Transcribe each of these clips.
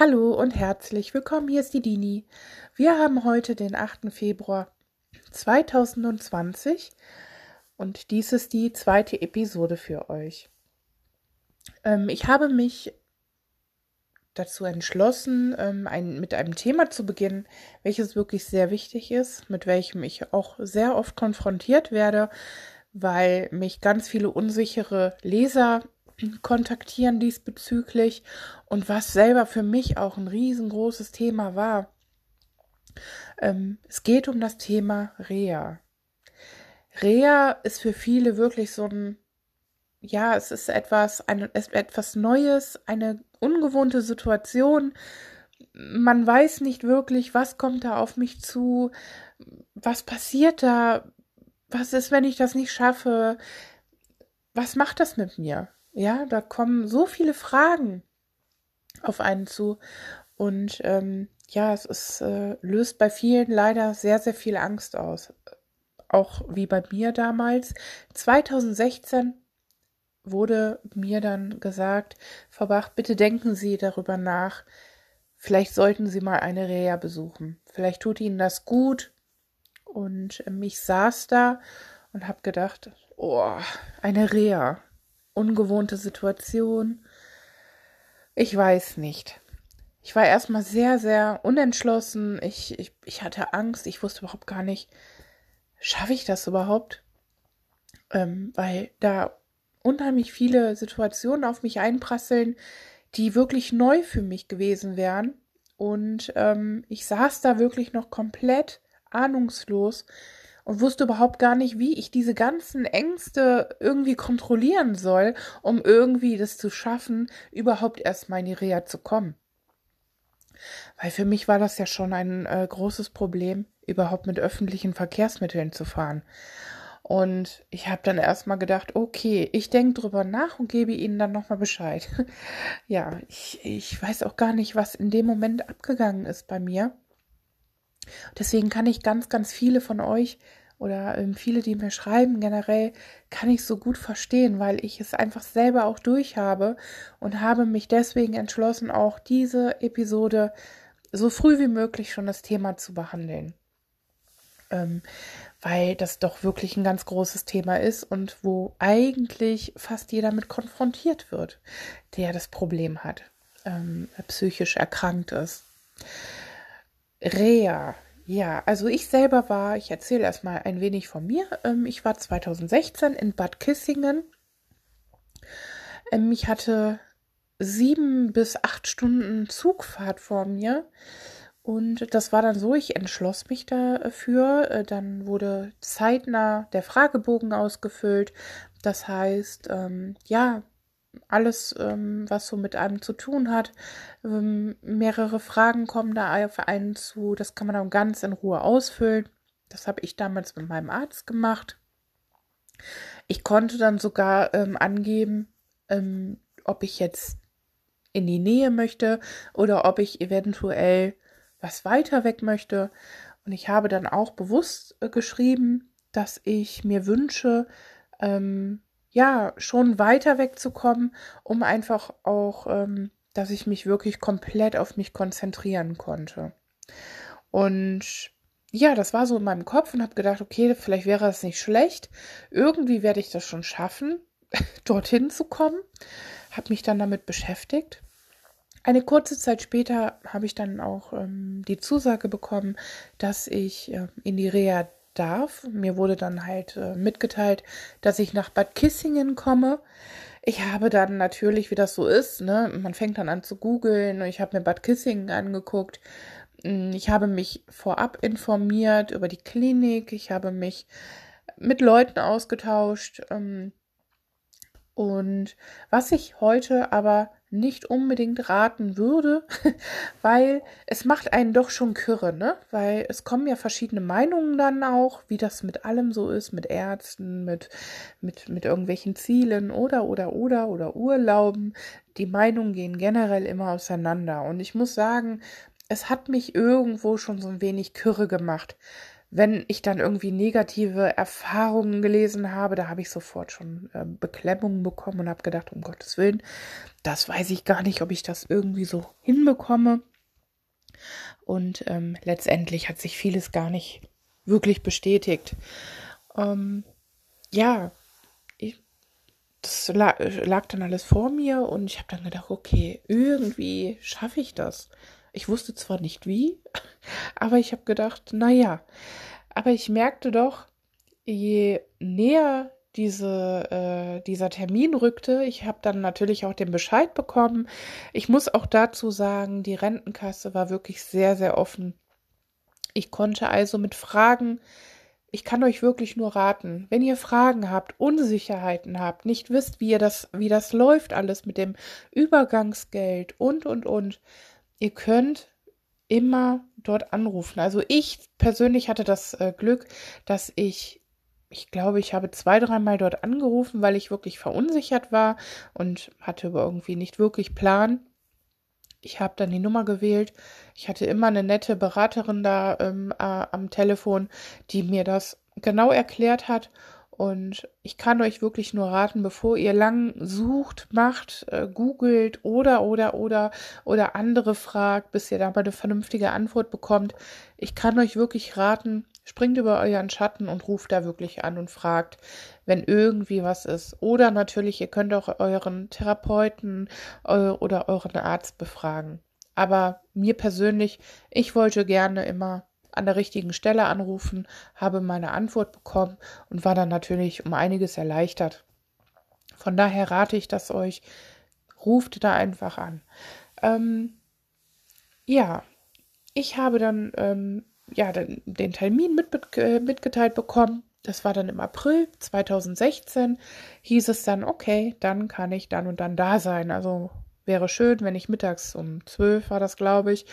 Hallo und herzlich willkommen, hier ist die Dini. Wir haben heute den 8. Februar 2020 und dies ist die zweite Episode für euch. Ähm, ich habe mich dazu entschlossen, ähm, ein, mit einem Thema zu beginnen, welches wirklich sehr wichtig ist, mit welchem ich auch sehr oft konfrontiert werde, weil mich ganz viele unsichere Leser kontaktieren diesbezüglich und was selber für mich auch ein riesengroßes Thema war. Ähm, es geht um das Thema Reha. Reha ist für viele wirklich so ein, ja, es ist etwas, eine, etwas Neues, eine ungewohnte Situation. Man weiß nicht wirklich, was kommt da auf mich zu, was passiert da, was ist, wenn ich das nicht schaffe, was macht das mit mir? Ja, da kommen so viele Fragen auf einen zu. Und ähm, ja, es ist, äh, löst bei vielen leider sehr, sehr viel Angst aus. Auch wie bei mir damals. 2016 wurde mir dann gesagt, Frau Bach, bitte denken Sie darüber nach. Vielleicht sollten Sie mal eine Reha besuchen. Vielleicht tut Ihnen das gut. Und ähm, ich saß da und habe gedacht, oh, eine Reha ungewohnte Situation. Ich weiß nicht. Ich war erstmal sehr, sehr unentschlossen. Ich, ich, ich hatte Angst. Ich wusste überhaupt gar nicht, schaffe ich das überhaupt? Ähm, weil da unheimlich viele Situationen auf mich einprasseln, die wirklich neu für mich gewesen wären. Und ähm, ich saß da wirklich noch komplett ahnungslos und wusste überhaupt gar nicht, wie ich diese ganzen Ängste irgendwie kontrollieren soll, um irgendwie das zu schaffen, überhaupt erst mal in die Reha zu kommen. Weil für mich war das ja schon ein äh, großes Problem, überhaupt mit öffentlichen Verkehrsmitteln zu fahren. Und ich habe dann erstmal gedacht, okay, ich denke drüber nach und gebe Ihnen dann nochmal Bescheid. ja, ich, ich weiß auch gar nicht, was in dem Moment abgegangen ist bei mir. Deswegen kann ich ganz, ganz viele von euch oder ähm, viele, die mir schreiben, generell kann ich so gut verstehen, weil ich es einfach selber auch durch habe und habe mich deswegen entschlossen, auch diese Episode so früh wie möglich schon das Thema zu behandeln. Ähm, weil das doch wirklich ein ganz großes Thema ist und wo eigentlich fast jeder mit konfrontiert wird, der das Problem hat, ähm, psychisch erkrankt ist. Rea ja, also ich selber war, ich erzähle erstmal ein wenig von mir. Ähm, ich war 2016 in Bad Kissingen. Ähm, ich hatte sieben bis acht Stunden Zugfahrt vor mir. Und das war dann so, ich entschloss mich dafür. Äh, dann wurde zeitnah der Fragebogen ausgefüllt. Das heißt, ähm, ja, alles, ähm, was so mit einem zu tun hat. Ähm, mehrere Fragen kommen da auf einen zu. Das kann man dann ganz in Ruhe ausfüllen. Das habe ich damals mit meinem Arzt gemacht. Ich konnte dann sogar ähm, angeben, ähm, ob ich jetzt in die Nähe möchte oder ob ich eventuell was weiter weg möchte. Und ich habe dann auch bewusst äh, geschrieben, dass ich mir wünsche, ähm, ja, schon weiter wegzukommen, um einfach auch, ähm, dass ich mich wirklich komplett auf mich konzentrieren konnte. Und ja, das war so in meinem Kopf und habe gedacht, okay, vielleicht wäre es nicht schlecht. Irgendwie werde ich das schon schaffen, dorthin zu kommen. Habe mich dann damit beschäftigt. Eine kurze Zeit später habe ich dann auch ähm, die Zusage bekommen, dass ich äh, in die Reha darf. Mir wurde dann halt äh, mitgeteilt, dass ich nach Bad Kissingen komme. Ich habe dann natürlich, wie das so ist, ne, man fängt dann an zu googeln und ich habe mir Bad Kissingen angeguckt. Hm, ich habe mich vorab informiert über die Klinik. Ich habe mich mit Leuten ausgetauscht. Ähm, und was ich heute aber nicht unbedingt raten würde, weil es macht einen doch schon kürre, ne? Weil es kommen ja verschiedene Meinungen dann auch, wie das mit allem so ist, mit Ärzten, mit, mit, mit irgendwelchen Zielen oder, oder, oder, oder Urlauben. Die Meinungen gehen generell immer auseinander. Und ich muss sagen, es hat mich irgendwo schon so ein wenig kürre gemacht, wenn ich dann irgendwie negative Erfahrungen gelesen habe, da habe ich sofort schon äh, Beklemmungen bekommen und habe gedacht, um Gottes Willen, das weiß ich gar nicht, ob ich das irgendwie so hinbekomme. Und ähm, letztendlich hat sich vieles gar nicht wirklich bestätigt. Ähm, ja, ich, das lag, lag dann alles vor mir und ich habe dann gedacht, okay, irgendwie schaffe ich das. Ich wusste zwar nicht wie, aber ich habe gedacht, naja, aber ich merkte doch, je näher diese, äh, dieser Termin rückte, ich habe dann natürlich auch den Bescheid bekommen. Ich muss auch dazu sagen, die Rentenkasse war wirklich sehr, sehr offen. Ich konnte also mit Fragen, ich kann euch wirklich nur raten, wenn ihr Fragen habt, Unsicherheiten habt, nicht wisst, wie ihr das, wie das läuft alles mit dem Übergangsgeld und und und, ihr könnt immer dort anrufen. Also ich persönlich hatte das äh, Glück, dass ich, ich glaube, ich habe zwei, dreimal dort angerufen, weil ich wirklich verunsichert war und hatte irgendwie nicht wirklich Plan. Ich habe dann die Nummer gewählt. Ich hatte immer eine nette Beraterin da ähm, äh, am Telefon, die mir das genau erklärt hat und ich kann euch wirklich nur raten, bevor ihr lang sucht, macht, äh, googelt oder, oder, oder, oder andere fragt, bis ihr da mal eine vernünftige Antwort bekommt. Ich kann euch wirklich raten, springt über euren Schatten und ruft da wirklich an und fragt, wenn irgendwie was ist. Oder natürlich, ihr könnt auch euren Therapeuten äh, oder euren Arzt befragen. Aber mir persönlich, ich wollte gerne immer an der richtigen Stelle anrufen, habe meine Antwort bekommen und war dann natürlich um einiges erleichtert. Von daher rate ich das euch, ruft da einfach an. Ähm, ja, ich habe dann ähm, ja, den, den Termin mit, äh, mitgeteilt bekommen. Das war dann im April 2016. Hieß es dann, okay, dann kann ich dann und dann da sein. Also wäre schön, wenn ich mittags um 12 war das, glaube ich,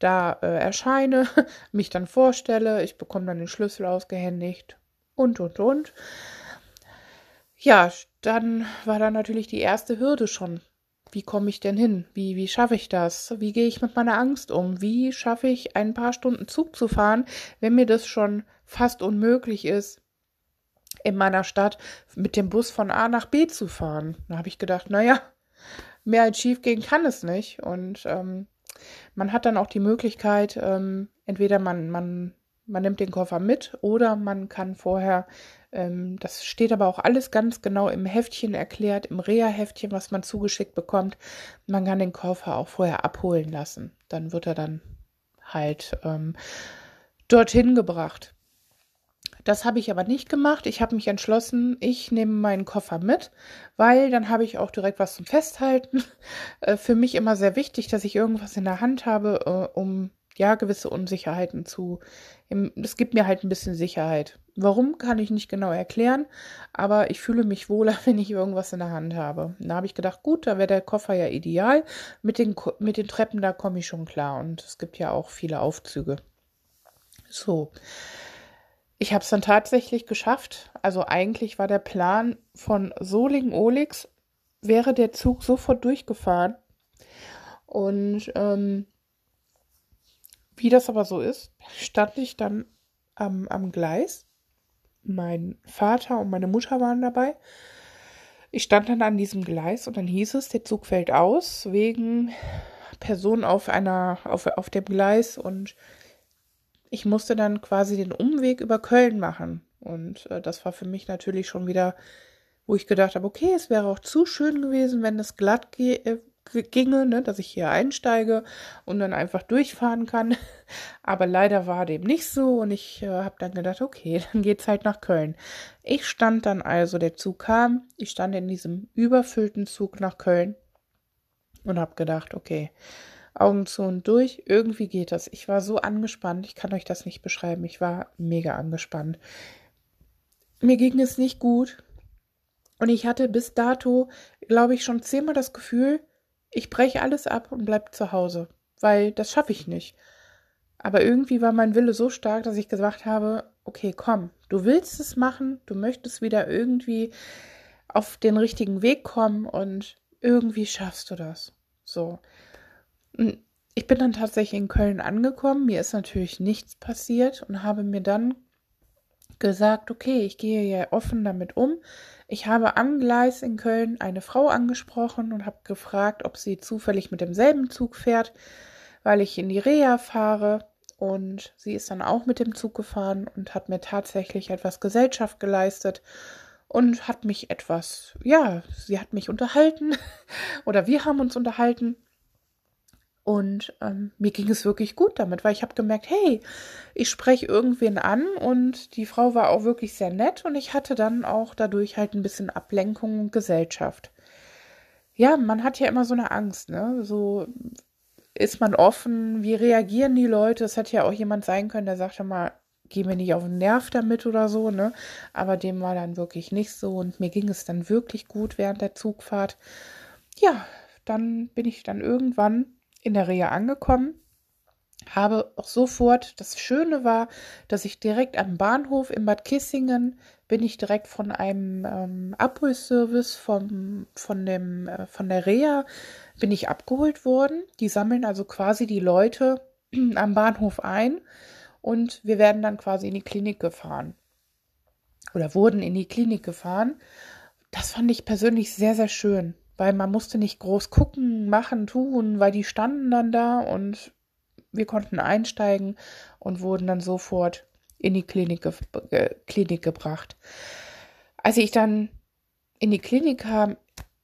da äh, erscheine, mich dann vorstelle, ich bekomme dann den Schlüssel ausgehändigt und, und, und. Ja, dann war da natürlich die erste Hürde schon. Wie komme ich denn hin? Wie, wie schaffe ich das? Wie gehe ich mit meiner Angst um? Wie schaffe ich ein paar Stunden Zug zu fahren, wenn mir das schon fast unmöglich ist, in meiner Stadt mit dem Bus von A nach B zu fahren? Da habe ich gedacht, naja, mehr als schief gehen kann es nicht. Und ähm, man hat dann auch die Möglichkeit, ähm, entweder man, man, man nimmt den Koffer mit oder man kann vorher, ähm, das steht aber auch alles ganz genau im Heftchen erklärt, im Reha-Heftchen, was man zugeschickt bekommt. Man kann den Koffer auch vorher abholen lassen. Dann wird er dann halt ähm, dorthin gebracht. Das habe ich aber nicht gemacht. Ich habe mich entschlossen, ich nehme meinen Koffer mit, weil dann habe ich auch direkt was zum Festhalten. Äh, für mich immer sehr wichtig, dass ich irgendwas in der Hand habe, äh, um ja gewisse Unsicherheiten zu. Es gibt mir halt ein bisschen Sicherheit. Warum kann ich nicht genau erklären, aber ich fühle mich wohler, wenn ich irgendwas in der Hand habe. Da habe ich gedacht, gut, da wäre der Koffer ja ideal. Mit den, mit den Treppen, da komme ich schon klar. Und es gibt ja auch viele Aufzüge. So. Ich habe es dann tatsächlich geschafft. Also eigentlich war der Plan von Solingen-Olix, wäre der Zug sofort durchgefahren. Und ähm, wie das aber so ist, stand ich dann am, am Gleis. Mein Vater und meine Mutter waren dabei. Ich stand dann an diesem Gleis und dann hieß es, der Zug fällt aus wegen Personen auf einer auf, auf dem Gleis und ich musste dann quasi den Umweg über Köln machen. Und äh, das war für mich natürlich schon wieder, wo ich gedacht habe, okay, es wäre auch zu schön gewesen, wenn es glatt äh, ginge, ne, dass ich hier einsteige und dann einfach durchfahren kann. Aber leider war dem nicht so und ich äh, habe dann gedacht, okay, dann geht's halt nach Köln. Ich stand dann also, der Zug kam, ich stand in diesem überfüllten Zug nach Köln und habe gedacht, okay, Augen zu und durch. Irgendwie geht das. Ich war so angespannt. Ich kann euch das nicht beschreiben. Ich war mega angespannt. Mir ging es nicht gut. Und ich hatte bis dato, glaube ich, schon zehnmal das Gefühl, ich breche alles ab und bleibe zu Hause. Weil das schaffe ich nicht. Aber irgendwie war mein Wille so stark, dass ich gesagt habe, okay, komm, du willst es machen, du möchtest wieder irgendwie auf den richtigen Weg kommen und irgendwie schaffst du das. So ich bin dann tatsächlich in Köln angekommen. Mir ist natürlich nichts passiert und habe mir dann gesagt, okay, ich gehe ja offen damit um. Ich habe am Gleis in Köln eine Frau angesprochen und habe gefragt, ob sie zufällig mit demselben Zug fährt, weil ich in die Reha fahre. Und sie ist dann auch mit dem Zug gefahren und hat mir tatsächlich etwas Gesellschaft geleistet und hat mich etwas, ja, sie hat mich unterhalten oder wir haben uns unterhalten und ähm, mir ging es wirklich gut damit, weil ich habe gemerkt, hey, ich spreche irgendwen an und die Frau war auch wirklich sehr nett und ich hatte dann auch dadurch halt ein bisschen Ablenkung und Gesellschaft. Ja, man hat ja immer so eine Angst, ne? So ist man offen, wie reagieren die Leute? Es hätte ja auch jemand sein können, der sagte mal, geh mir nicht auf den Nerv damit oder so, ne? Aber dem war dann wirklich nicht so und mir ging es dann wirklich gut während der Zugfahrt. Ja, dann bin ich dann irgendwann in der Rehe angekommen, habe auch sofort, das Schöne war, dass ich direkt am Bahnhof in Bad Kissingen bin ich direkt von einem ähm, Abholservice vom, von, dem, äh, von der Reha bin ich abgeholt worden. Die sammeln also quasi die Leute am Bahnhof ein und wir werden dann quasi in die Klinik gefahren oder wurden in die Klinik gefahren. Das fand ich persönlich sehr, sehr schön weil man musste nicht groß gucken, machen, tun, weil die standen dann da und wir konnten einsteigen und wurden dann sofort in die Klinik, ge ge Klinik gebracht. Als ich dann in die Klinik kam,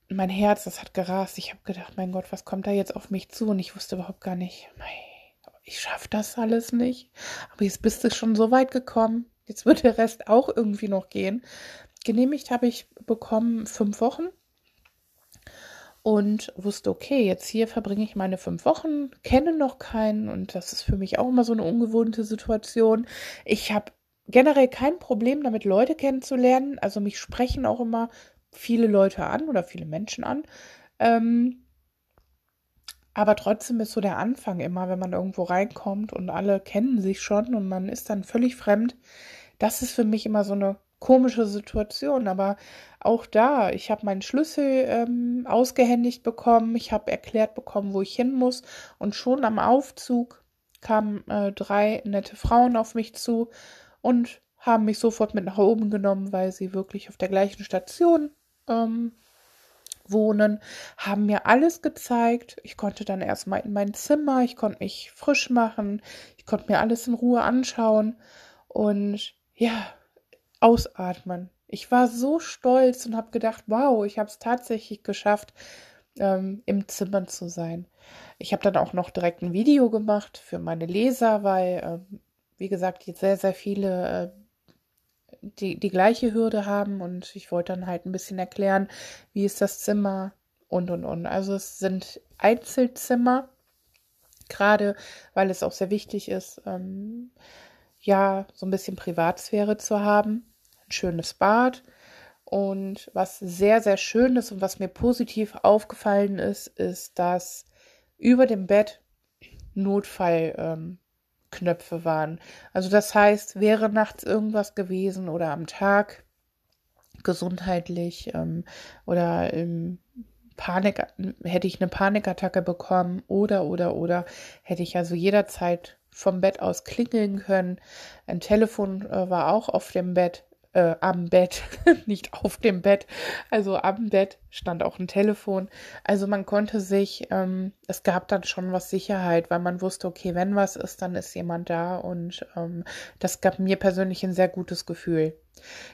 mein Herz, das hat gerast. Ich habe gedacht, mein Gott, was kommt da jetzt auf mich zu? Und ich wusste überhaupt gar nicht, ich schaffe das alles nicht. Aber jetzt bist du schon so weit gekommen. Jetzt wird der Rest auch irgendwie noch gehen. Genehmigt habe ich bekommen fünf Wochen und wusste, okay, jetzt hier verbringe ich meine fünf Wochen, kenne noch keinen und das ist für mich auch immer so eine ungewohnte Situation. Ich habe generell kein Problem damit, Leute kennenzulernen. Also mich sprechen auch immer viele Leute an oder viele Menschen an. Ähm, aber trotzdem ist so der Anfang immer, wenn man irgendwo reinkommt und alle kennen sich schon und man ist dann völlig fremd. Das ist für mich immer so eine komische Situation, aber auch da, ich habe meinen Schlüssel ähm, ausgehändigt bekommen, ich habe erklärt bekommen, wo ich hin muss und schon am Aufzug kamen äh, drei nette Frauen auf mich zu und haben mich sofort mit nach oben genommen, weil sie wirklich auf der gleichen Station ähm, wohnen, haben mir alles gezeigt. Ich konnte dann erstmal in mein Zimmer, ich konnte mich frisch machen, ich konnte mir alles in Ruhe anschauen und ja, ausatmen. Ich war so stolz und habe gedacht, wow, ich habe es tatsächlich geschafft, ähm, im Zimmer zu sein. Ich habe dann auch noch direkt ein Video gemacht für meine Leser, weil, äh, wie gesagt, jetzt sehr, sehr viele äh, die, die gleiche Hürde haben und ich wollte dann halt ein bisschen erklären, wie ist das Zimmer und und und. Also es sind Einzelzimmer, gerade weil es auch sehr wichtig ist, ähm, ja, so ein bisschen Privatsphäre zu haben ein schönes Bad. Und was sehr, sehr schön ist und was mir positiv aufgefallen ist, ist, dass über dem Bett Notfallknöpfe ähm, waren. Also das heißt, wäre nachts irgendwas gewesen oder am Tag gesundheitlich ähm, oder im Panik, hätte ich eine Panikattacke bekommen oder, oder, oder hätte ich also jederzeit vom Bett aus klingeln können. Ein Telefon äh, war auch auf dem Bett äh, am Bett, nicht auf dem Bett. Also am Bett stand auch ein Telefon. Also man konnte sich, ähm, es gab dann schon was Sicherheit, weil man wusste, okay, wenn was ist, dann ist jemand da und ähm, das gab mir persönlich ein sehr gutes Gefühl.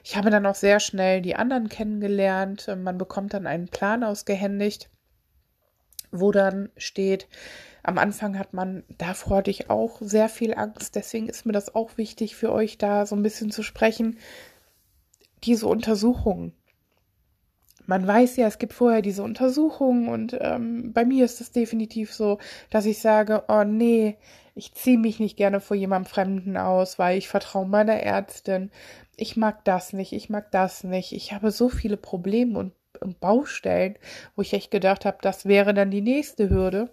Ich habe dann auch sehr schnell die anderen kennengelernt. Man bekommt dann einen Plan ausgehändigt, wo dann steht, am Anfang hat man, davor hatte ich auch sehr viel Angst, deswegen ist mir das auch wichtig für euch da so ein bisschen zu sprechen diese Untersuchungen. Man weiß ja, es gibt vorher diese Untersuchungen und ähm, bei mir ist es definitiv so, dass ich sage, oh nee, ich ziehe mich nicht gerne vor jemandem Fremden aus, weil ich vertraue meiner Ärztin. Ich mag das nicht, ich mag das nicht. Ich habe so viele Probleme und Baustellen, wo ich echt gedacht habe, das wäre dann die nächste Hürde.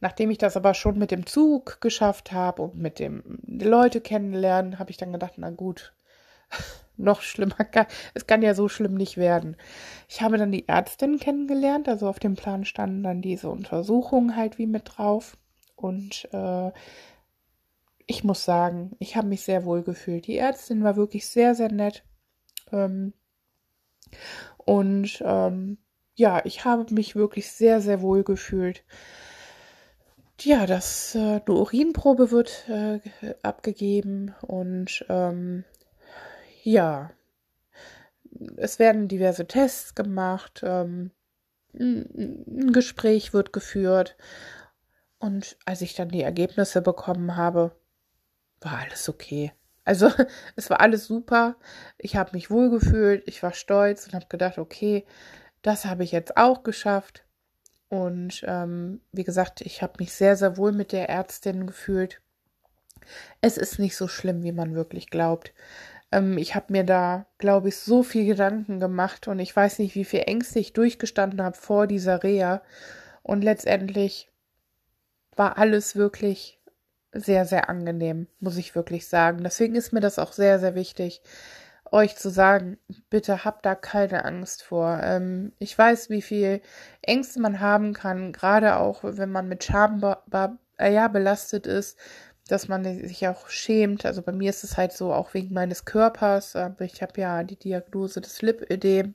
Nachdem ich das aber schon mit dem Zug geschafft habe und mit dem Leute kennenlernen, habe ich dann gedacht, na gut, noch schlimmer. Kann, es kann ja so schlimm nicht werden. Ich habe dann die Ärztin kennengelernt, also auf dem Plan standen dann diese Untersuchungen halt wie mit drauf. Und äh, ich muss sagen, ich habe mich sehr wohl gefühlt. Die Ärztin war wirklich sehr, sehr nett. Ähm, und ähm, ja, ich habe mich wirklich sehr, sehr wohl gefühlt. Ja, das äh, eine Urinprobe wird äh, abgegeben und ähm, ja, es werden diverse Tests gemacht, ähm, ein Gespräch wird geführt und als ich dann die Ergebnisse bekommen habe, war alles okay. Also es war alles super. Ich habe mich wohlgefühlt, ich war stolz und habe gedacht, okay, das habe ich jetzt auch geschafft. Und ähm, wie gesagt, ich habe mich sehr, sehr wohl mit der Ärztin gefühlt. Es ist nicht so schlimm, wie man wirklich glaubt. Ähm, ich habe mir da, glaube ich, so viel Gedanken gemacht und ich weiß nicht, wie viel Ängste ich durchgestanden habe vor dieser Reha. Und letztendlich war alles wirklich sehr, sehr angenehm, muss ich wirklich sagen. Deswegen ist mir das auch sehr, sehr wichtig, euch zu sagen, bitte habt da keine Angst vor. Ähm, ich weiß, wie viel Ängste man haben kann, gerade auch wenn man mit Scham äh, ja, belastet ist, dass man sich auch schämt. Also bei mir ist es halt so, auch wegen meines Körpers. Aber ich habe ja die Diagnose des Lipödem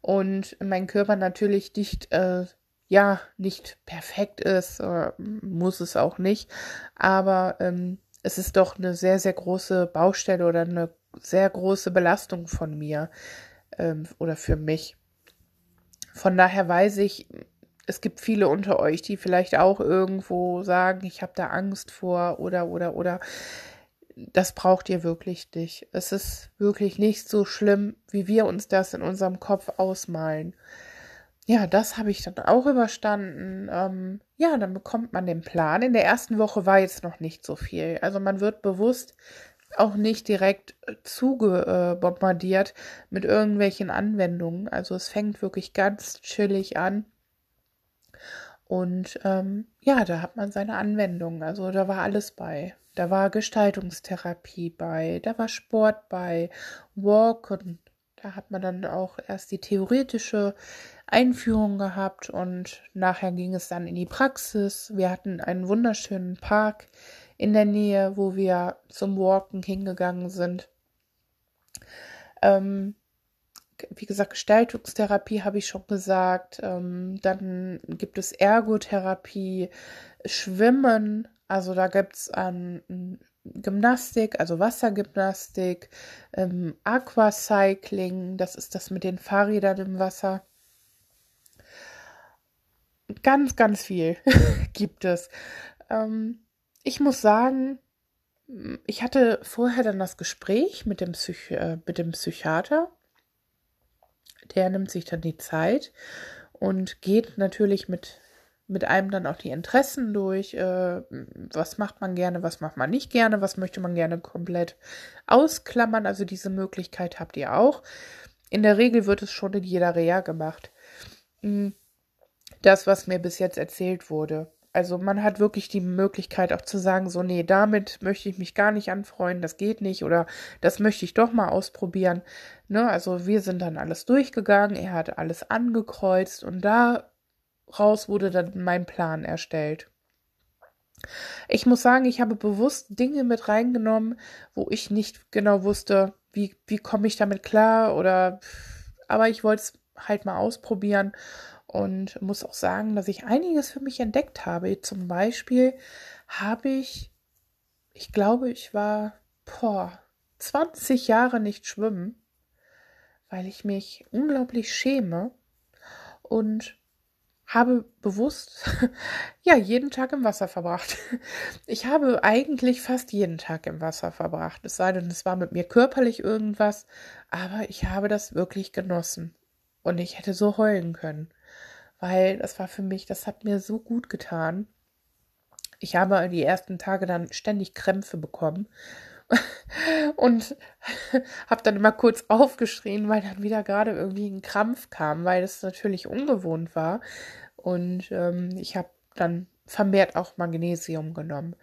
und mein Körper natürlich nicht, äh, ja, nicht perfekt ist, äh, muss es auch nicht. Aber ähm, es ist doch eine sehr, sehr große Baustelle oder eine sehr große Belastung von mir ähm, oder für mich. Von daher weiß ich, es gibt viele unter euch, die vielleicht auch irgendwo sagen, ich habe da Angst vor oder oder oder. Das braucht ihr wirklich nicht. Es ist wirklich nicht so schlimm, wie wir uns das in unserem Kopf ausmalen. Ja, das habe ich dann auch überstanden. Ähm, ja, dann bekommt man den Plan. In der ersten Woche war jetzt noch nicht so viel. Also man wird bewusst auch nicht direkt äh, zugebombardiert mit irgendwelchen Anwendungen. Also es fängt wirklich ganz chillig an. Und ähm, ja, da hat man seine Anwendungen. Also da war alles bei. Da war Gestaltungstherapie bei, da war Sport bei, Walken. Da hat man dann auch erst die theoretische Einführung gehabt und nachher ging es dann in die Praxis. Wir hatten einen wunderschönen Park in der Nähe, wo wir zum Walken hingegangen sind. Ähm, wie gesagt, Gestaltungstherapie habe ich schon gesagt. Ähm, dann gibt es Ergotherapie, Schwimmen. Also da gibt es ähm, Gymnastik, also Wassergymnastik, ähm, Aquacycling, das ist das mit den Fahrrädern im Wasser. Ganz, ganz viel gibt es. Ähm, ich muss sagen, ich hatte vorher dann das Gespräch mit dem, Psych äh, mit dem Psychiater der nimmt sich dann die Zeit und geht natürlich mit, mit einem dann auch die Interessen durch. Äh, was macht man gerne, was macht man nicht gerne, was möchte man gerne komplett ausklammern. Also diese Möglichkeit habt ihr auch. In der Regel wird es schon in jeder Reha gemacht. Hm, das, was mir bis jetzt erzählt wurde. Also man hat wirklich die Möglichkeit auch zu sagen, so, nee, damit möchte ich mich gar nicht anfreunden, das geht nicht oder das möchte ich doch mal ausprobieren. Ne? Also wir sind dann alles durchgegangen, er hat alles angekreuzt und daraus wurde dann mein Plan erstellt. Ich muss sagen, ich habe bewusst Dinge mit reingenommen, wo ich nicht genau wusste, wie, wie komme ich damit klar oder aber ich wollte es halt mal ausprobieren und muss auch sagen, dass ich einiges für mich entdeckt habe. Zum Beispiel habe ich, ich glaube, ich war boah, 20 Jahre nicht schwimmen, weil ich mich unglaublich schäme und habe bewusst ja jeden Tag im Wasser verbracht. Ich habe eigentlich fast jeden Tag im Wasser verbracht. Es sei denn, es war mit mir körperlich irgendwas, aber ich habe das wirklich genossen und ich hätte so heulen können weil das war für mich, das hat mir so gut getan. Ich habe die ersten Tage dann ständig Krämpfe bekommen und habe dann immer kurz aufgeschrien, weil dann wieder gerade irgendwie ein Krampf kam, weil das natürlich ungewohnt war. Und ähm, ich habe dann vermehrt auch Magnesium genommen.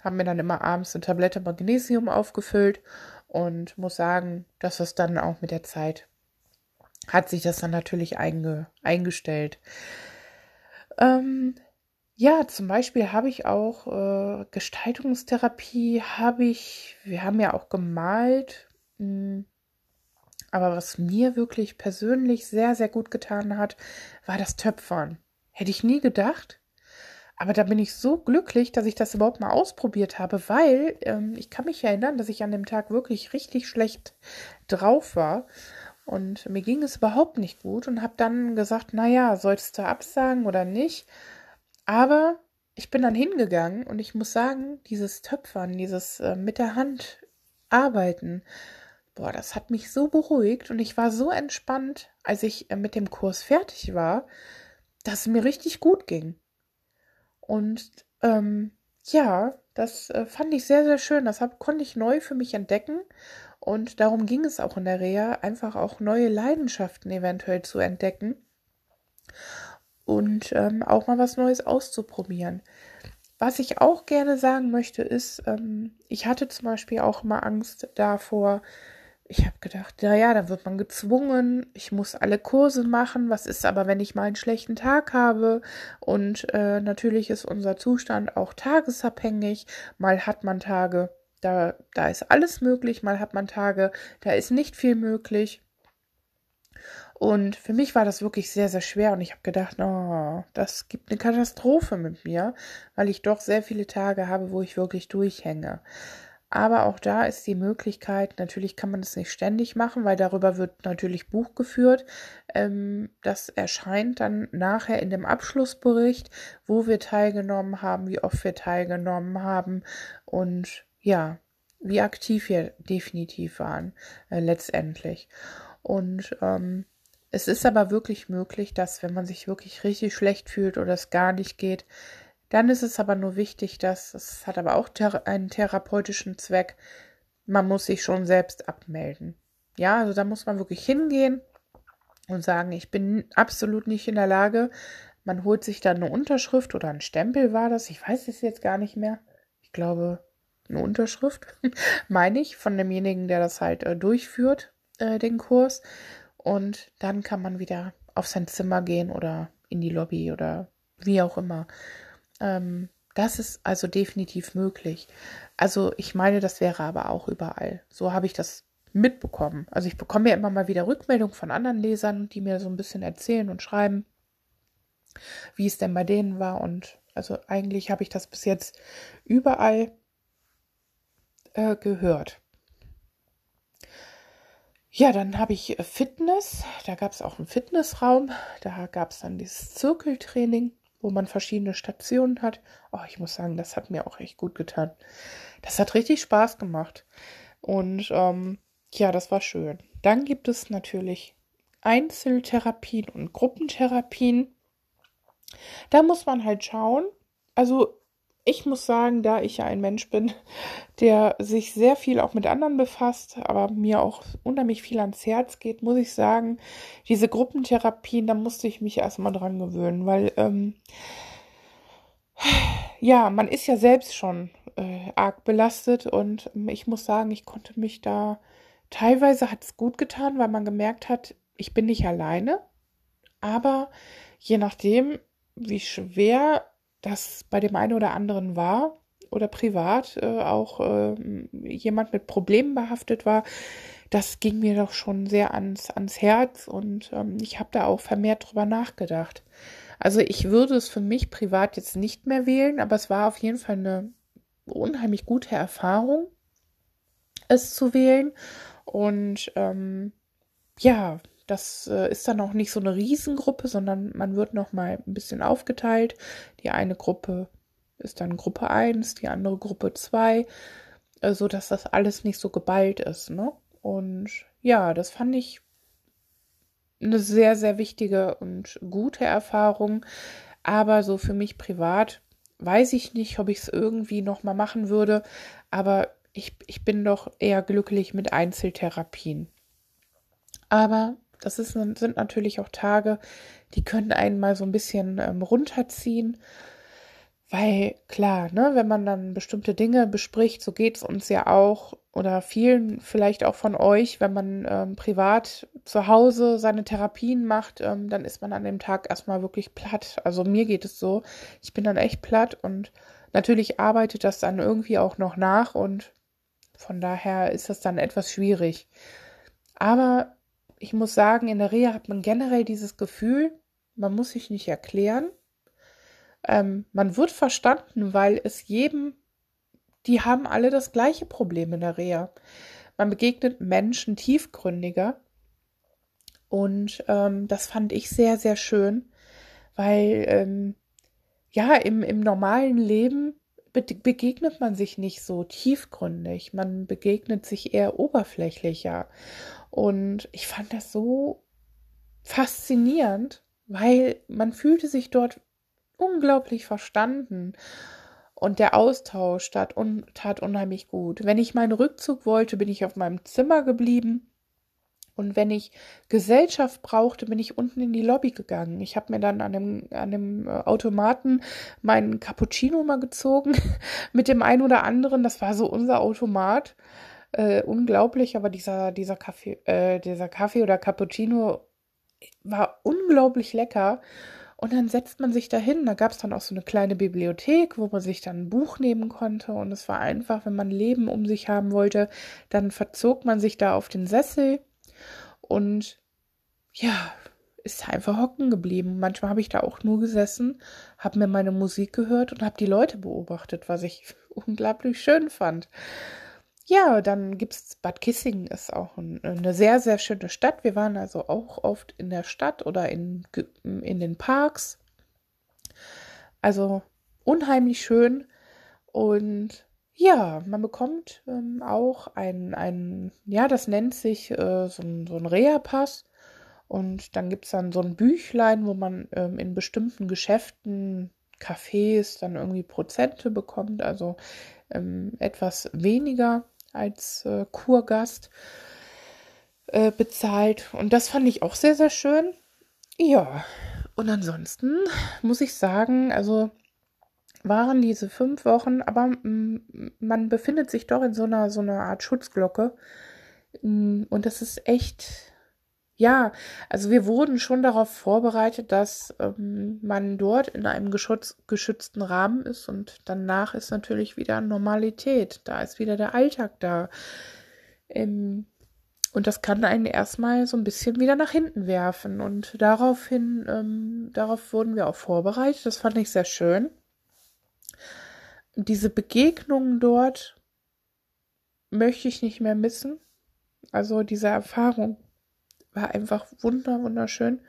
Haben mir dann immer abends eine Tablette Magnesium aufgefüllt und muss sagen, dass es dann auch mit der Zeit hat sich das dann natürlich einge eingestellt. Ähm, ja, zum Beispiel habe ich auch äh, Gestaltungstherapie, habe ich, wir haben ja auch gemalt, hm, aber was mir wirklich persönlich sehr, sehr gut getan hat, war das Töpfern. Hätte ich nie gedacht. Aber da bin ich so glücklich, dass ich das überhaupt mal ausprobiert habe, weil ähm, ich kann mich erinnern, dass ich an dem Tag wirklich richtig schlecht drauf war. Und mir ging es überhaupt nicht gut und habe dann gesagt, naja, sollst du absagen oder nicht? Aber ich bin dann hingegangen und ich muss sagen, dieses Töpfern, dieses äh, mit der Hand arbeiten, boah, das hat mich so beruhigt und ich war so entspannt, als ich äh, mit dem Kurs fertig war, dass es mir richtig gut ging. Und ähm, ja, das äh, fand ich sehr, sehr schön. Das hab, konnte ich neu für mich entdecken. Und darum ging es auch in der Reha, einfach auch neue Leidenschaften eventuell zu entdecken und ähm, auch mal was Neues auszuprobieren. Was ich auch gerne sagen möchte, ist, ähm, ich hatte zum Beispiel auch mal Angst davor, ich habe gedacht, naja, dann wird man gezwungen, ich muss alle Kurse machen. Was ist aber, wenn ich mal einen schlechten Tag habe? Und äh, natürlich ist unser Zustand auch tagesabhängig. Mal hat man Tage, da, da ist alles möglich, mal hat man Tage, da ist nicht viel möglich. Und für mich war das wirklich sehr, sehr schwer und ich habe gedacht, oh, das gibt eine Katastrophe mit mir, weil ich doch sehr viele Tage habe, wo ich wirklich durchhänge. Aber auch da ist die Möglichkeit, natürlich kann man das nicht ständig machen, weil darüber wird natürlich Buch geführt. Ähm, das erscheint dann nachher in dem Abschlussbericht, wo wir teilgenommen haben, wie oft wir teilgenommen haben und ja, wie aktiv wir definitiv waren äh, letztendlich. Und ähm, es ist aber wirklich möglich, dass wenn man sich wirklich richtig schlecht fühlt oder es gar nicht geht, dann ist es aber nur wichtig, dass es hat aber auch thera einen therapeutischen Zweck. Man muss sich schon selbst abmelden. Ja, also da muss man wirklich hingehen und sagen, ich bin absolut nicht in der Lage. Man holt sich dann eine Unterschrift oder ein Stempel war das. Ich weiß es jetzt gar nicht mehr. Ich glaube, eine Unterschrift, meine ich, von demjenigen, der das halt äh, durchführt, äh, den Kurs. Und dann kann man wieder auf sein Zimmer gehen oder in die Lobby oder wie auch immer. Ähm, das ist also definitiv möglich. Also ich meine, das wäre aber auch überall. So habe ich das mitbekommen. Also ich bekomme ja immer mal wieder Rückmeldungen von anderen Lesern, die mir so ein bisschen erzählen und schreiben, wie es denn bei denen war. Und also eigentlich habe ich das bis jetzt überall äh, gehört. Ja, dann habe ich Fitness. Da gab es auch einen Fitnessraum. Da gab es dann dieses Zirkeltraining wo man verschiedene Stationen hat. Oh, ich muss sagen, das hat mir auch echt gut getan. Das hat richtig Spaß gemacht. Und ähm, ja, das war schön. Dann gibt es natürlich Einzeltherapien und Gruppentherapien. Da muss man halt schauen. Also ich muss sagen, da ich ja ein Mensch bin, der sich sehr viel auch mit anderen befasst, aber mir auch unheimlich viel ans Herz geht, muss ich sagen, diese Gruppentherapien, da musste ich mich erstmal dran gewöhnen, weil ähm, ja, man ist ja selbst schon äh, arg belastet und ich muss sagen, ich konnte mich da teilweise hat es gut getan, weil man gemerkt hat, ich bin nicht alleine, aber je nachdem, wie schwer das bei dem einen oder anderen war oder privat äh, auch äh, jemand mit Problemen behaftet war, das ging mir doch schon sehr ans, ans Herz und ähm, ich habe da auch vermehrt drüber nachgedacht. Also ich würde es für mich privat jetzt nicht mehr wählen, aber es war auf jeden Fall eine unheimlich gute Erfahrung, es zu wählen. Und ähm, ja, das äh, ist dann auch nicht so eine Riesengruppe, sondern man wird noch mal ein bisschen aufgeteilt. Die eine Gruppe ist dann Gruppe 1, die andere Gruppe 2, äh, so dass das alles nicht so geballt ist, ne? Und ja, das fand ich eine sehr, sehr wichtige und gute Erfahrung. Aber so für mich privat weiß ich nicht, ob ich es irgendwie noch mal machen würde. Aber ich, ich bin doch eher glücklich mit Einzeltherapien. Aber das ist, sind natürlich auch Tage, die können einen mal so ein bisschen ähm, runterziehen, Weil klar, ne, wenn man dann bestimmte Dinge bespricht, so geht es uns ja auch oder vielen vielleicht auch von euch, wenn man ähm, privat zu Hause seine Therapien macht, ähm, dann ist man an dem Tag erstmal wirklich platt. Also mir geht es so, ich bin dann echt platt und natürlich arbeitet das dann irgendwie auch noch nach und von daher ist das dann etwas schwierig. Aber ich muss sagen, in der Reha hat man generell dieses Gefühl, man muss sich nicht erklären ähm, man wird verstanden, weil es jedem, die haben alle das gleiche Problem in der Reha. Man begegnet Menschen tiefgründiger. Und ähm, das fand ich sehr, sehr schön, weil ähm, ja, im, im normalen Leben be begegnet man sich nicht so tiefgründig. Man begegnet sich eher oberflächlicher. Und ich fand das so faszinierend, weil man fühlte sich dort unglaublich verstanden. Und der Austausch tat, un tat unheimlich gut. Wenn ich meinen Rückzug wollte, bin ich auf meinem Zimmer geblieben. Und wenn ich Gesellschaft brauchte, bin ich unten in die Lobby gegangen. Ich habe mir dann an dem, an dem äh, Automaten meinen Cappuccino mal gezogen mit dem einen oder anderen. Das war so unser Automat. Äh, unglaublich, aber dieser, dieser Kaffee, äh, dieser Kaffee oder Cappuccino war unglaublich lecker. Und dann setzt man sich dahin. Da gab es dann auch so eine kleine Bibliothek, wo man sich dann ein Buch nehmen konnte. Und es war einfach, wenn man Leben um sich haben wollte, dann verzog man sich da auf den Sessel und ja, ist einfach hocken geblieben. Manchmal habe ich da auch nur gesessen, habe mir meine Musik gehört und habe die Leute beobachtet, was ich unglaublich schön fand. Ja, dann gibt es Bad Kissingen, ist auch ein, eine sehr, sehr schöne Stadt. Wir waren also auch oft in der Stadt oder in, in den Parks. Also unheimlich schön. Und ja, man bekommt ähm, auch ein, ein, ja, das nennt sich äh, so ein, so ein Reha-Pass. Und dann gibt es dann so ein Büchlein, wo man ähm, in bestimmten Geschäften, Cafés dann irgendwie Prozente bekommt, also ähm, etwas weniger als äh, Kurgast äh, bezahlt. Und das fand ich auch sehr, sehr schön. Ja, und ansonsten muss ich sagen, also waren diese fünf Wochen, aber mm, man befindet sich doch in so einer, so einer Art Schutzglocke. Mm, und das ist echt ja, also wir wurden schon darauf vorbereitet, dass ähm, man dort in einem geschütz geschützten Rahmen ist und danach ist natürlich wieder Normalität. Da ist wieder der Alltag da. Ähm, und das kann einen erstmal so ein bisschen wieder nach hinten werfen. Und daraufhin, ähm, darauf wurden wir auch vorbereitet. Das fand ich sehr schön. Diese Begegnungen dort möchte ich nicht mehr missen. Also diese Erfahrung war einfach wunder, wunderschön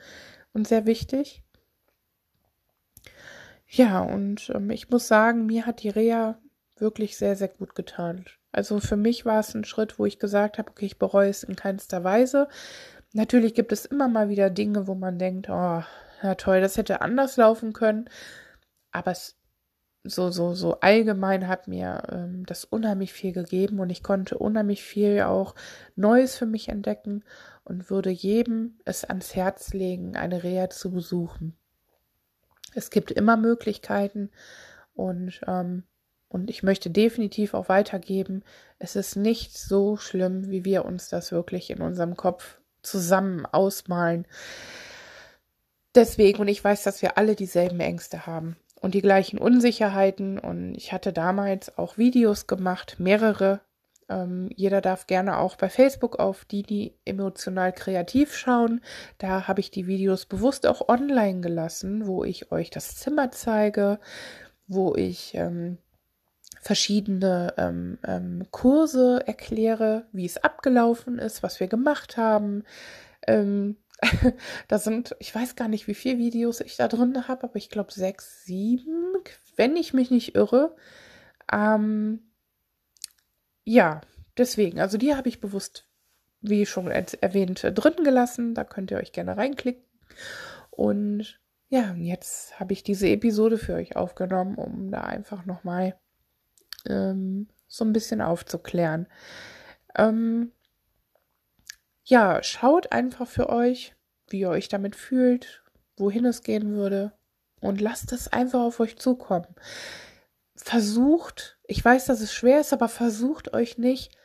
und sehr wichtig. Ja, und ähm, ich muss sagen, mir hat die Reha wirklich sehr, sehr gut getan. Also für mich war es ein Schritt, wo ich gesagt habe, okay, ich bereue es in keinster Weise. Natürlich gibt es immer mal wieder Dinge, wo man denkt, oh, ja toll, das hätte anders laufen können. Aber es so, so, so allgemein hat mir ähm, das unheimlich viel gegeben und ich konnte unheimlich viel auch Neues für mich entdecken und würde jedem es ans Herz legen, eine Reha zu besuchen. Es gibt immer Möglichkeiten und, ähm, und ich möchte definitiv auch weitergeben, es ist nicht so schlimm, wie wir uns das wirklich in unserem Kopf zusammen ausmalen. Deswegen, und ich weiß, dass wir alle dieselben Ängste haben und die gleichen Unsicherheiten. Und ich hatte damals auch Videos gemacht, mehrere. Ähm, jeder darf gerne auch bei Facebook auf die, die emotional kreativ schauen. Da habe ich die Videos bewusst auch online gelassen, wo ich euch das Zimmer zeige, wo ich ähm, verschiedene ähm, ähm, Kurse erkläre, wie es abgelaufen ist, was wir gemacht haben. Da sind, ich weiß gar nicht, wie viele Videos ich da drin habe, aber ich glaube sechs, sieben, wenn ich mich nicht irre. Ähm, ja, deswegen, also die habe ich bewusst, wie schon erwähnt, drin gelassen. Da könnt ihr euch gerne reinklicken. Und ja, jetzt habe ich diese Episode für euch aufgenommen, um da einfach nochmal ähm, so ein bisschen aufzuklären. Ähm, ja, schaut einfach für euch, wie ihr euch damit fühlt, wohin es gehen würde. und lasst es einfach auf euch zukommen. Versucht, ich weiß, dass es schwer ist, aber versucht euch nicht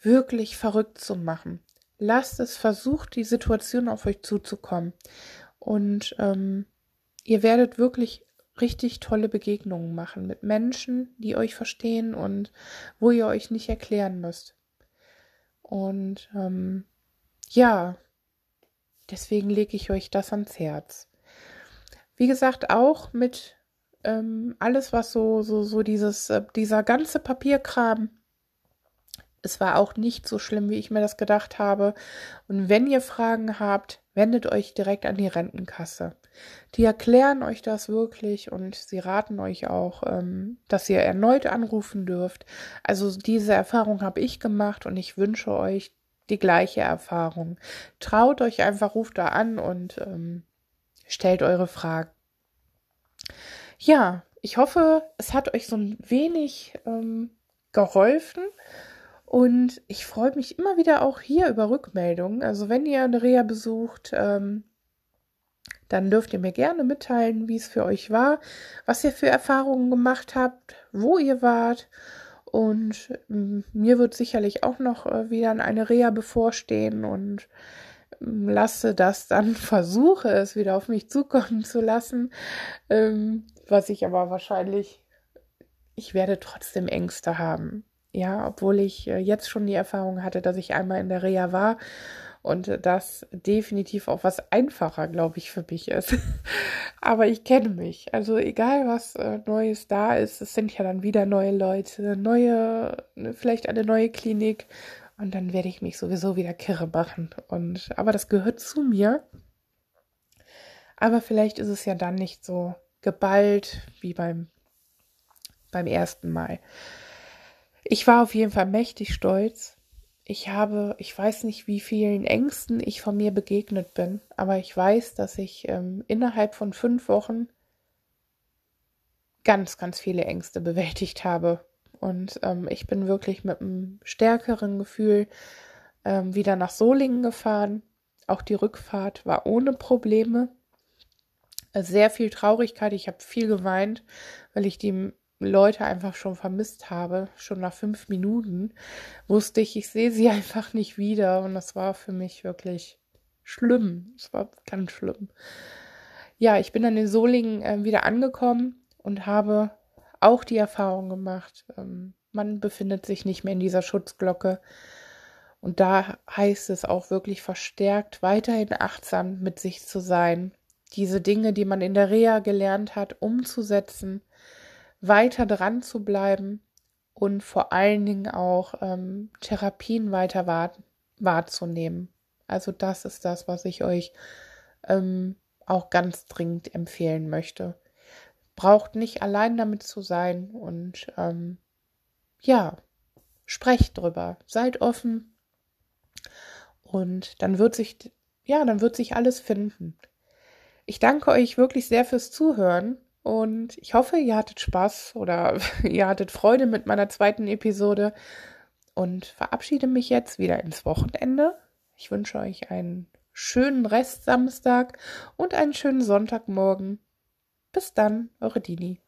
wirklich verrückt zu machen. Lasst es, versucht die Situation auf euch zuzukommen. Und ähm, ihr werdet wirklich richtig tolle Begegnungen machen mit Menschen, die euch verstehen und wo ihr euch nicht erklären müsst. Und ähm, ja, deswegen lege ich euch das ans Herz. Wie gesagt, auch mit ähm, alles, was so, so, so dieses, äh, dieser ganze Papierkram es war auch nicht so schlimm, wie ich mir das gedacht habe. Und wenn ihr Fragen habt, wendet euch direkt an die Rentenkasse. Die erklären euch das wirklich und sie raten euch auch, ähm, dass ihr erneut anrufen dürft. Also diese Erfahrung habe ich gemacht und ich wünsche euch die gleiche Erfahrung. Traut euch einfach, ruft da an und ähm, stellt eure Fragen. Ja, ich hoffe, es hat euch so ein wenig ähm, geholfen. Und ich freue mich immer wieder auch hier über Rückmeldungen. Also wenn ihr eine Reha besucht, ähm, dann dürft ihr mir gerne mitteilen, wie es für euch war, was ihr für Erfahrungen gemacht habt, wo ihr wart. Und ähm, mir wird sicherlich auch noch äh, wieder eine Reha bevorstehen und ähm, lasse das dann, versuche es wieder auf mich zukommen zu lassen, ähm, was ich aber wahrscheinlich, ich werde trotzdem Ängste haben. Ja, obwohl ich äh, jetzt schon die Erfahrung hatte, dass ich einmal in der Reha war und das definitiv auch was einfacher, glaube ich, für mich ist. Aber ich kenne mich. Also egal, was äh, Neues da ist, es sind ja dann wieder neue Leute, neue, ne, vielleicht eine neue Klinik. Und dann werde ich mich sowieso wieder kirre machen. Und, aber das gehört zu mir. Aber vielleicht ist es ja dann nicht so geballt wie beim, beim ersten Mal. Ich war auf jeden Fall mächtig stolz. Ich habe, ich weiß nicht, wie vielen Ängsten ich von mir begegnet bin, aber ich weiß, dass ich ähm, innerhalb von fünf Wochen ganz, ganz viele Ängste bewältigt habe. Und ähm, ich bin wirklich mit einem stärkeren Gefühl ähm, wieder nach Solingen gefahren. Auch die Rückfahrt war ohne Probleme. Sehr viel Traurigkeit. Ich habe viel geweint, weil ich die Leute einfach schon vermisst habe, schon nach fünf Minuten, wusste ich, ich sehe sie einfach nicht wieder. Und das war für mich wirklich schlimm. Es war ganz schlimm. Ja, ich bin dann in Solingen äh, wieder angekommen und habe auch die Erfahrung gemacht, ähm, man befindet sich nicht mehr in dieser Schutzglocke. Und da heißt es auch wirklich verstärkt, weiterhin achtsam mit sich zu sein, diese Dinge, die man in der Reha gelernt hat, umzusetzen weiter dran zu bleiben und vor allen Dingen auch ähm, Therapien weiter wahr, wahrzunehmen. Also das ist das, was ich euch ähm, auch ganz dringend empfehlen möchte. Braucht nicht allein damit zu sein und ähm, ja, sprecht drüber, seid offen und dann wird sich, ja, dann wird sich alles finden. Ich danke euch wirklich sehr fürs Zuhören und ich hoffe, ihr hattet Spaß oder ihr hattet Freude mit meiner zweiten Episode und verabschiede mich jetzt wieder ins Wochenende. Ich wünsche euch einen schönen Rest Samstag und einen schönen Sonntagmorgen. Bis dann, eure Dini.